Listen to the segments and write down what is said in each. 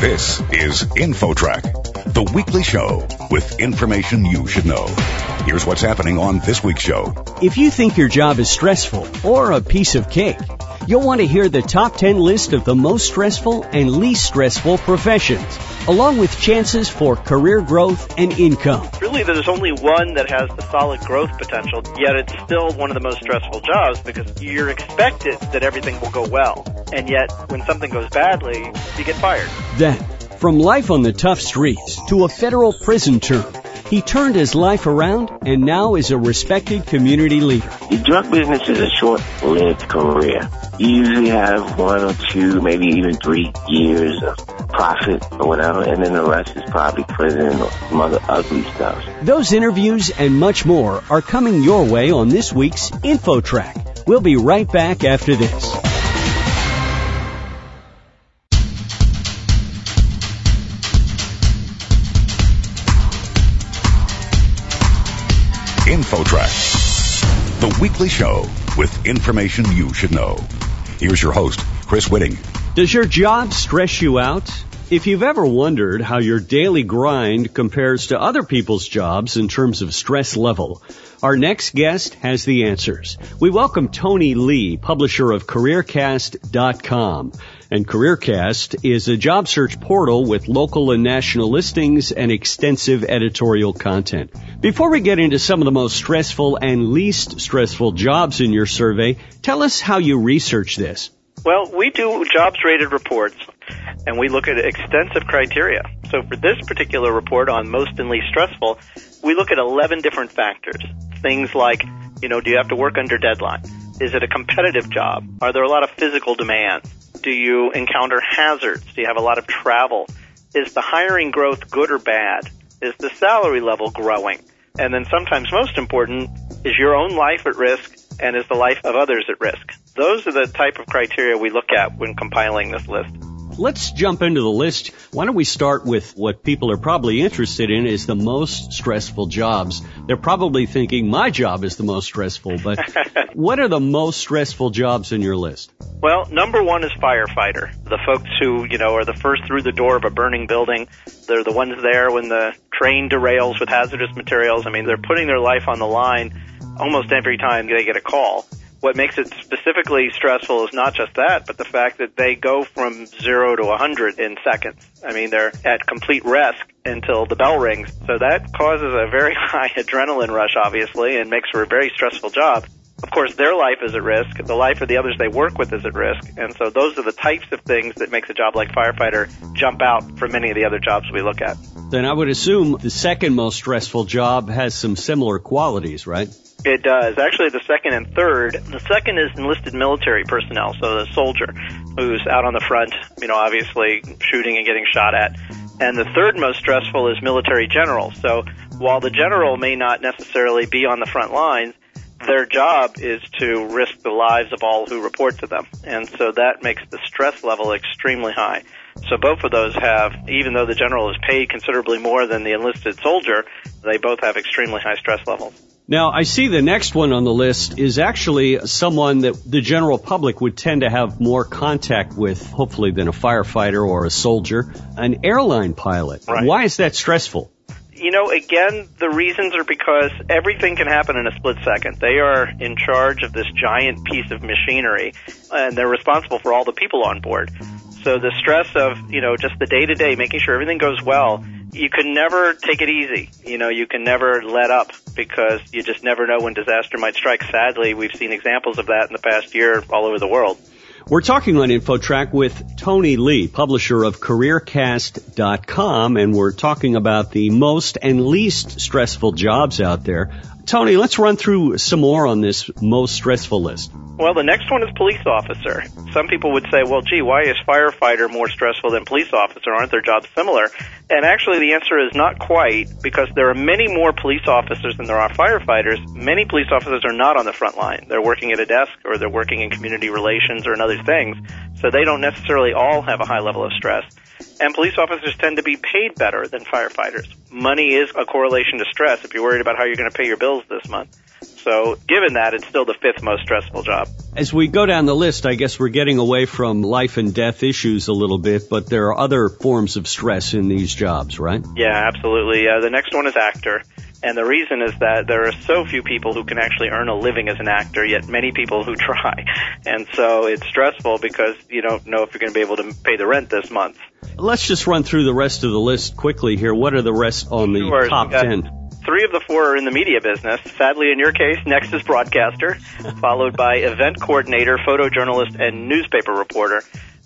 This is InfoTrack, the weekly show with information you should know. Here's what's happening on this week's show. If you think your job is stressful or a piece of cake, you'll want to hear the top 10 list of the most stressful and least stressful professions, along with chances for career growth and income. Really, there's only one that has the solid growth potential, yet it's still one of the most stressful jobs because you're expected that everything will go well. And yet, when something goes badly, you get fired. Then, from life on the tough streets to a federal prison term, he turned his life around and now is a respected community leader. The drug business is a short-lived career. You usually have one or two, maybe even three years of profit or whatever, and then the rest is probably prison or some other ugly stuff. Those interviews and much more are coming your way on this week's InfoTrack. We'll be right back after this. InfoTrack, the weekly show with information you should know. Here's your host, Chris Whitting. Does your job stress you out? If you've ever wondered how your daily grind compares to other people's jobs in terms of stress level, our next guest has the answers. We welcome Tony Lee, publisher of CareerCast.com. And CareerCast is a job search portal with local and national listings and extensive editorial content. Before we get into some of the most stressful and least stressful jobs in your survey, tell us how you research this. Well, we do jobs rated reports and we look at extensive criteria. So for this particular report on most and least stressful, we look at 11 different factors. Things like, you know, do you have to work under deadline? Is it a competitive job? Are there a lot of physical demands? Do you encounter hazards? Do you have a lot of travel? Is the hiring growth good or bad? Is the salary level growing? And then sometimes most important, is your own life at risk and is the life of others at risk? Those are the type of criteria we look at when compiling this list. Let's jump into the list. Why don't we start with what people are probably interested in is the most stressful jobs. They're probably thinking my job is the most stressful, but what are the most stressful jobs in your list? Well, number one is firefighter. The folks who, you know, are the first through the door of a burning building. They're the ones there when the train derails with hazardous materials. I mean, they're putting their life on the line almost every time they get a call what makes it specifically stressful is not just that, but the fact that they go from zero to a 100 in seconds. I mean, they're at complete rest until the bell rings. So that causes a very high adrenaline rush, obviously, and makes for a very stressful job. Of course, their life is at risk. The life of the others they work with is at risk. And so those are the types of things that makes a job like firefighter jump out from many of the other jobs we look at. Then I would assume the second most stressful job has some similar qualities, right? It does. Actually, the second and third. The second is enlisted military personnel, so the soldier who's out on the front, you know, obviously shooting and getting shot at. And the third most stressful is military generals. So while the general may not necessarily be on the front lines, their job is to risk the lives of all who report to them. And so that makes the stress level extremely high. So both of those have, even though the general is paid considerably more than the enlisted soldier, they both have extremely high stress levels. Now, I see the next one on the list is actually someone that the general public would tend to have more contact with, hopefully, than a firefighter or a soldier, an airline pilot. Right. Why is that stressful? You know, again, the reasons are because everything can happen in a split second. They are in charge of this giant piece of machinery, and they're responsible for all the people on board. So the stress of, you know, just the day to day, making sure everything goes well, you can never take it easy. You know, you can never let up because you just never know when disaster might strike. Sadly, we've seen examples of that in the past year all over the world. We're talking on InfoTrack with Tony Lee, publisher of CareerCast.com, and we're talking about the most and least stressful jobs out there. Tony, let's run through some more on this most stressful list. Well, the next one is police officer. Some people would say, well, gee, why is firefighter more stressful than police officer? Aren't their jobs similar? And actually, the answer is not quite because there are many more police officers than there are firefighters. Many police officers are not on the front line. They're working at a desk or they're working in community relations or in other things. So they don't necessarily all have a high level of stress. And police officers tend to be paid better than firefighters. Money is a correlation to stress if you're worried about how you're going to pay your bills this month. So given that, it's still the fifth most stressful job. As we go down the list, I guess we're getting away from life and death issues a little bit, but there are other forms of stress in these jobs, right? Yeah, absolutely. Uh, the next one is actor. And the reason is that there are so few people who can actually earn a living as an actor, yet many people who try. And so it's stressful because you don't know if you're going to be able to pay the rent this month. Let's just run through the rest of the list quickly here. What are the rest on the Sure, top got 10? Three of the four are in the media business. Sadly, in your case, next is broadcaster, followed by event coordinator, photojournalist, and newspaper reporter.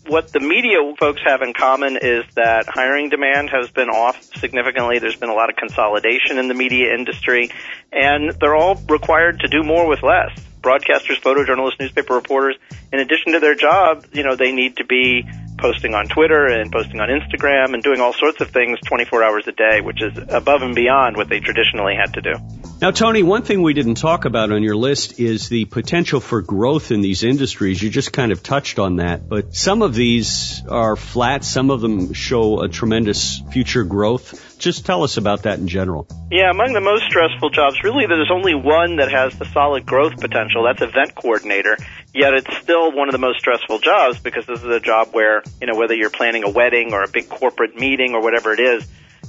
What the media folks have in common is that hiring demand has been off significantly. There's been a lot of consolidation in the media industry, and they're all required to do more with less. Broadcasters, photojournalists, newspaper reporters, in addition to their job, you know, they need to be posting on Twitter and posting on Instagram and doing all sorts of things 24 hours a day, which is above and beyond what they traditionally had to do. Now, Tony, one thing we didn't talk about on your list is the potential for growth in these industries. You just kind of touched on that, but some of these are flat. Some of them show a tremendous future growth. Just tell us about that in general. Yeah, among the most stressful jobs, really there's only one that has the solid growth potential. That's event coordinator. Yet it's still one of the most stressful jobs because this is a job where, you know, whether you're planning a wedding or a big corporate meeting or whatever it is,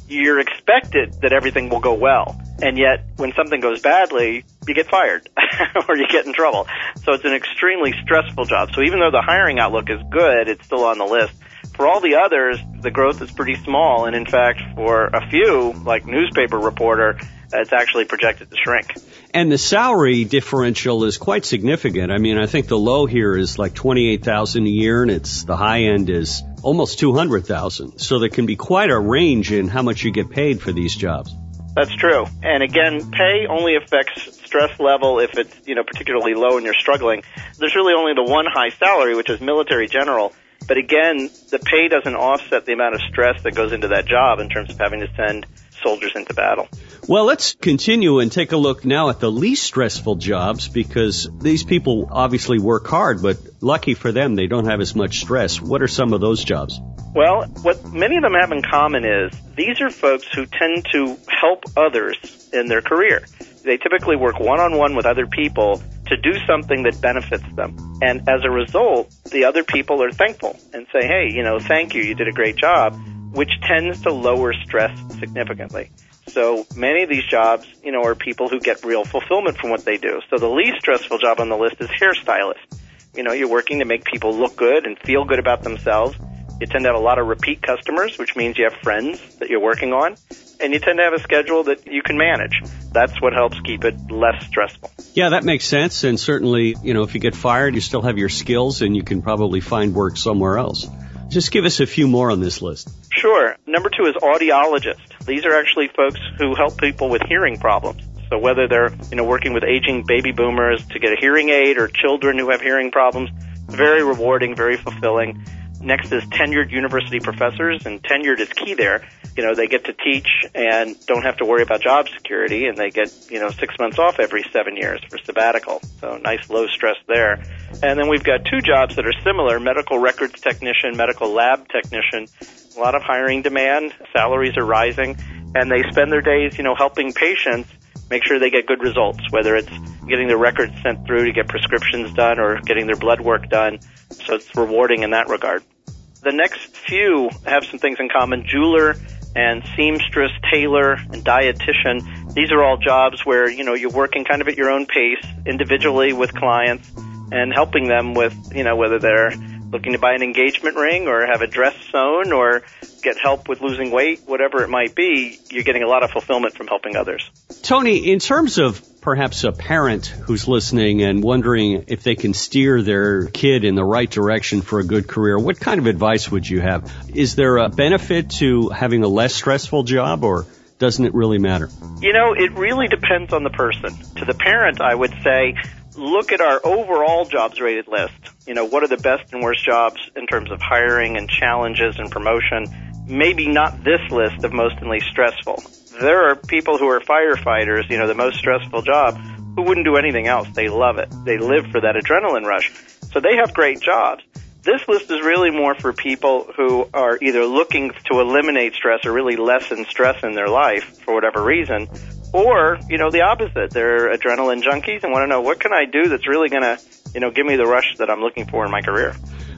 you're expected that everything will go well. And yet, when something goes badly, you get fired or you get in trouble. So it's an extremely stressful job. So even though the hiring outlook is good, it's still on the list. For all the others, the growth is pretty small. And in fact, for a few, like newspaper reporter, it's actually projected to shrink. And the salary differential is quite significant. I mean, I think the low here is like 28,000 a year and it's the high end is almost 200,000. So there can be quite a range in how much you get paid for these jobs. That's true. And again, pay only affects stress level if it's, you know, particularly low and you're struggling. There's really only the one high salary, which is military general. But again, the pay doesn't offset the amount of stress that goes into that job in terms of having to send soldiers into battle. Well, let's continue and take a look now at the least stressful jobs because these people obviously work hard, but lucky for them, they don't have as much stress. What are some of those jobs? Well, what many of them have in common is these are folks who tend to help others in their career. They typically work one on one with other people to do something that benefits them. And as a result, the other people are thankful and say, hey, you know, thank you, you did a great job, which tends to lower stress significantly. So many of these jobs, you know, are people who get real fulfillment from what they do. So the least stressful job on the list is hairstylist. You know, you're working to make people look good and feel good about themselves. You tend to have a lot of repeat customers, which means you have friends that you're working on, and you tend to have a schedule that you can manage. That's what helps keep it less stressful. Yeah, that makes sense. And certainly, you know, if you get fired, you still have your skills and you can probably find work somewhere else. Just give us a few more on this list. Sure. Number two is audiologist. These are actually folks who help people with hearing problems. So whether they're, you know, working with aging baby boomers to get a hearing aid or children who have hearing problems, very rewarding, very fulfilling. Next is tenured university professors, and tenured is key there. You know, they get to teach and don't have to worry about job security, and they get, you know, six months off every seven years for sabbatical. So nice low stress there. And then we've got two jobs that are similar, medical records technician, medical lab technician. A lot of hiring demand, salaries are rising, and they spend their days, you know, helping patients make sure they get good results, whether it's getting their records sent through to get prescriptions done or getting their blood work done. So it's rewarding in that regard. The next few have some things in common. Jeweler and seamstress, tailor, and dietitian. These are all jobs where, you know, you're working kind of at your own pace, individually with clients, and helping them with, you know, whether they're looking to buy an engagement ring or have a dress sewn or get help with losing weight, whatever it might be, you're getting a lot of fulfillment from helping others. Tony, in terms of perhaps a parent who's listening and wondering if they can steer their kid in the right direction for a good career, what kind of advice would you have? Is there a benefit to having a less stressful job or doesn't it really matter? You know, it really depends on the person. To the parent, I would say, look at our overall jobs rated list. You know, what are the best and worst jobs in terms of hiring and challenges and promotion? Maybe not this list of most and least stressful. There are people who are firefighters, you know, the most stressful job, who wouldn't do anything else. They love it. They live for that adrenaline rush. So they have great jobs. This list is really more for people who are either looking to eliminate stress or really lessen stress in their life for whatever reason, or you know the opposite. They're adrenaline junkies and want to know what can I do that's really going to you know give me the rush that I'm looking for in my career.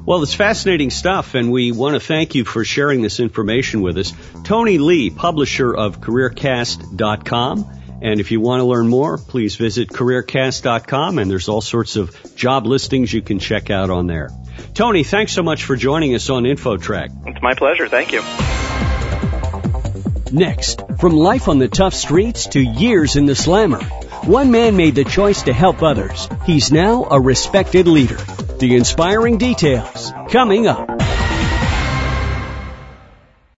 Well, it's fascinating stuff, and we want to thank you for sharing this information with us. Tony Lee, publisher of CareerCast.com. And if you want to learn more, please visit CareerCast.com, and there's all sorts of job listings you can check out on there. Tony, thanks so much for joining us on InfoTrack. It's my pleasure. Thank you. Next, from life on the tough streets to years in the slammer, one man made the choice to help others. He's now a respected leader. The inspiring details coming up.